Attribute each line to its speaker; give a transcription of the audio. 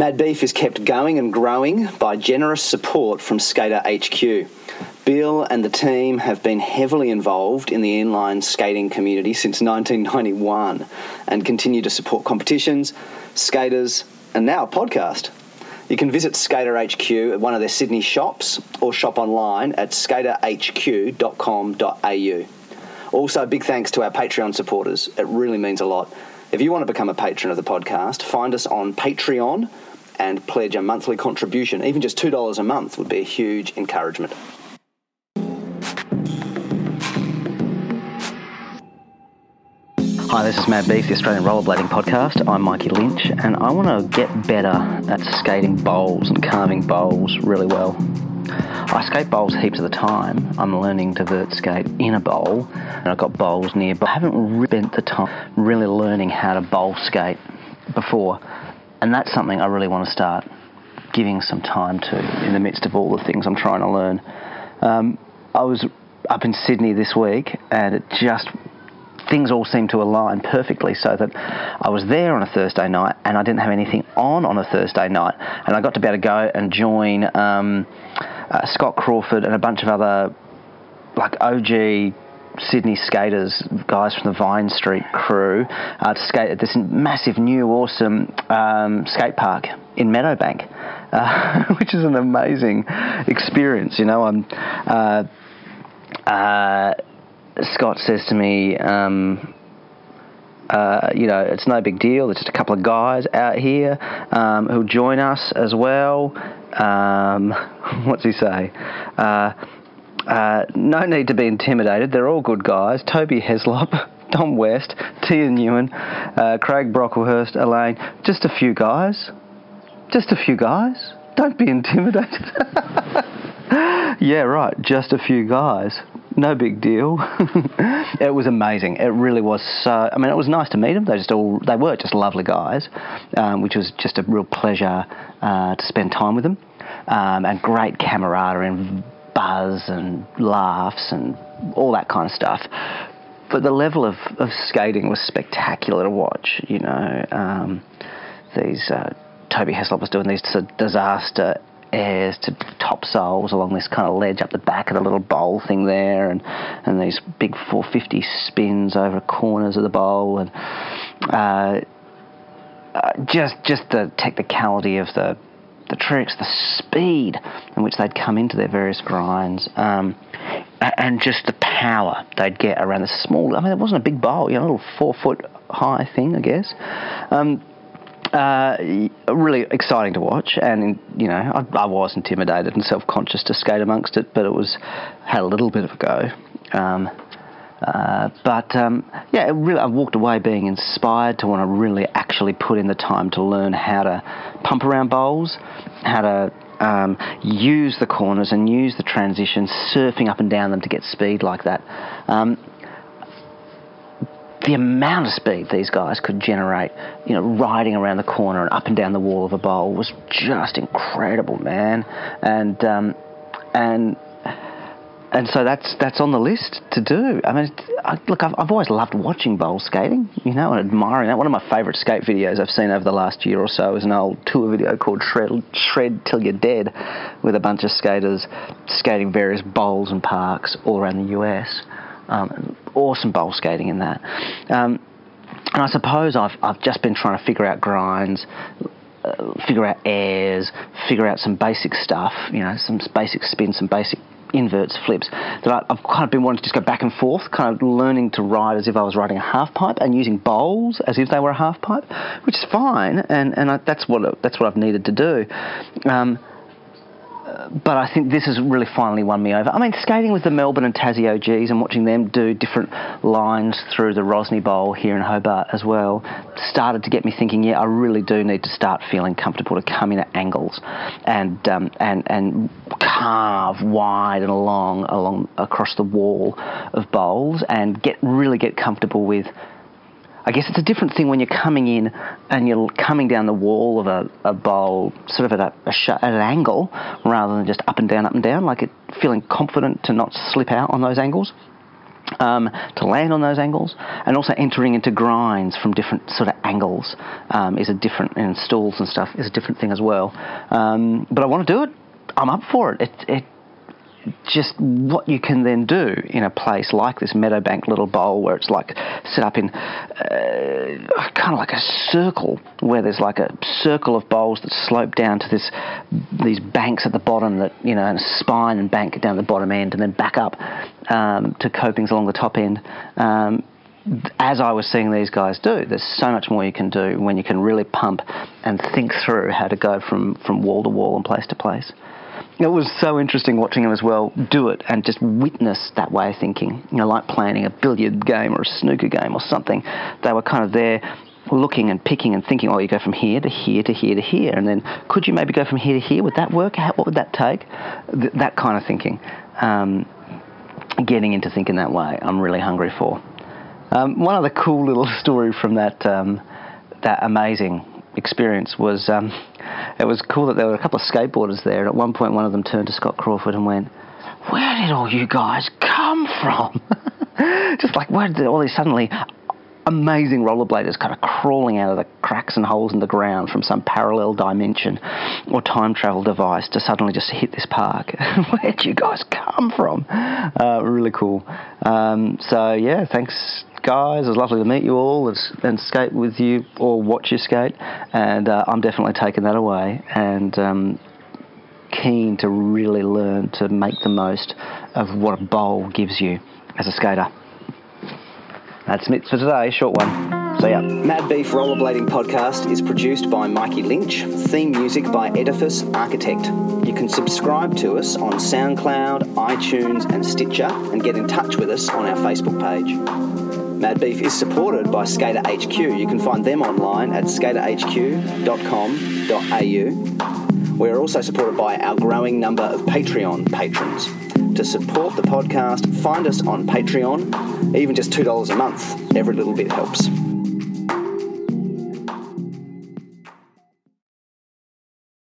Speaker 1: Mad Beef is kept going and growing by generous support from Skater HQ. Bill and the team have been heavily involved in the inline skating community since 1991 and continue to support competitions, skaters, and now a podcast. You can visit Skater HQ at one of their Sydney shops or shop online at skaterhq.com.au. Also, big thanks to our Patreon supporters. It really means a lot. If you want to become a patron of the podcast, find us on Patreon and pledge a monthly contribution. Even just $2 a month would be a huge encouragement. Hi, this is Mad Beef, the Australian Rollerblading Podcast. I'm Mikey Lynch, and I want to get better at skating bowls and carving bowls really well. I skate bowls heaps of the time. I'm learning to vert skate in a bowl, and I've got bowls nearby. I haven't spent the time really learning how to bowl skate before, and that's something I really want to start giving some time to in the midst of all the things I'm trying to learn. Um, I was up in Sydney this week, and it just things all seemed to align perfectly so that I was there on a Thursday night and I didn't have anything on on a Thursday night and I got to be able to go and join um, uh, Scott Crawford and a bunch of other like OG Sydney skaters, guys from the Vine Street crew, uh, to skate at this massive new awesome um, skate park in Meadowbank, uh, which is an amazing experience. You know, I'm. Uh, uh Scott says to me, um, uh, you know, it's no big deal. There's just a couple of guys out here um, who'll join us as well. Um, what's he say? Uh, uh, no need to be intimidated. They're all good guys. Toby Heslop, Tom West, Tia Newen, uh, Craig Brocklehurst, Elaine. Just a few guys. Just a few guys. Don't be intimidated. yeah, right. Just a few guys no big deal. it was amazing. It really was so. I mean, it was nice to meet them. They just all they were just lovely guys, um, which was just a real pleasure uh, to spend time with them, um, and great camaraderie and buzz and laughs and all that kind of stuff. But the level of, of skating was spectacular to watch. You know, um, these. Uh, Toby Heslop was doing these disaster airs to topsouls along this kind of ledge up the back of the little bowl thing there, and and these big 450 spins over corners of the bowl, and uh, uh, just just the technicality of the the tricks, the speed in which they'd come into their various grinds, um, and just the power they'd get around the small. I mean, it wasn't a big bowl, you know, a little four foot high thing, I guess. Um, uh, really exciting to watch, and you know, I, I was intimidated and self-conscious to skate amongst it, but it was had a little bit of a go. Um, uh, but um, yeah, really, I walked away being inspired to want to really actually put in the time to learn how to pump around bowls, how to um, use the corners and use the transitions, surfing up and down them to get speed like that. Um, the amount of speed these guys could generate, you know, riding around the corner and up and down the wall of a bowl was just incredible, man. And um, and and so that's that's on the list to do. I mean, I, look, I've, I've always loved watching bowl skating, you know, and admiring that. One of my favourite skate videos I've seen over the last year or so is an old tour video called Shred, Shred Till You're Dead, with a bunch of skaters skating various bowls and parks all around the US. Um, awesome bowl skating in that. Um, and I suppose I've, I've just been trying to figure out grinds, uh, figure out airs, figure out some basic stuff, you know, some basic spins, some basic inverts, flips, that I, have kind of been wanting to just go back and forth, kind of learning to ride as if I was riding a half pipe and using bowls as if they were a half pipe, which is fine, and, and I, that's, what, that's what I've needed to do. Um, but I think this has really finally won me over. I mean, skating with the Melbourne and Tassie OGs and watching them do different lines through the Rosny Bowl here in Hobart as well started to get me thinking. Yeah, I really do need to start feeling comfortable to come in at angles and um, and and carve wide and long along across the wall of bowls and get really get comfortable with I guess it's a different thing when you're coming in and you're coming down the wall of a, a bowl sort of at, a, a sh- at an angle rather than just up and down, up and down, like it, feeling confident to not slip out on those angles. um, to land on those angles, and also entering into grinds from different sort of angles um, is a different, and stalls and stuff is a different thing as well. Um, but I want to do it. I'm up for it. It, it just what you can then do in a place like this Meadowbank little bowl where it's like set up in uh, kind of like a circle where there's like a circle of bowls that slope down to this these banks at the bottom that you know and a spine and bank down the bottom end and then back up um, to copings along the top end. Um, as I was seeing these guys do, there's so much more you can do when you can really pump and think through how to go from, from wall to wall and place to place it was so interesting watching him as well do it and just witness that way of thinking. You know, like planning a billiard game or a snooker game or something. They were kind of there looking and picking and thinking, oh, you go from here to here to here to here, and then could you maybe go from here to here? Would that work? How, what would that take? Th- that kind of thinking. Um, getting into thinking that way, I'm really hungry for. Um, one other cool little story from that um, that amazing experience was um, it was cool that there were a couple of skateboarders there, and at one point one of them turned to Scott Crawford and went, "Where did all you guys come from?" Just like where did all these suddenly amazing rollerbladers kind of crawling out of the cracks and holes in the ground from some parallel dimension or time travel device to suddenly just hit this park. Where'd you guys come from? Uh, really cool. Um, so, yeah, thanks guys. It was lovely to meet you all and skate with you or watch you skate. And uh, I'm definitely taking that away and um, keen to really learn to make the most of what a bowl gives you as a skater. That's it for today. Short one. See ya. Mad Beef Rollerblading Podcast is produced by Mikey Lynch. Theme music by Edifice Architect. You can subscribe to us on SoundCloud, iTunes, and Stitcher, and get in touch with us on our Facebook page. Mad Beef is supported by Skater HQ. You can find them online at skaterhq.com.au. We are also supported by our growing number of Patreon patrons. To support the podcast, find us on Patreon. Even just $2 a month, every little bit helps.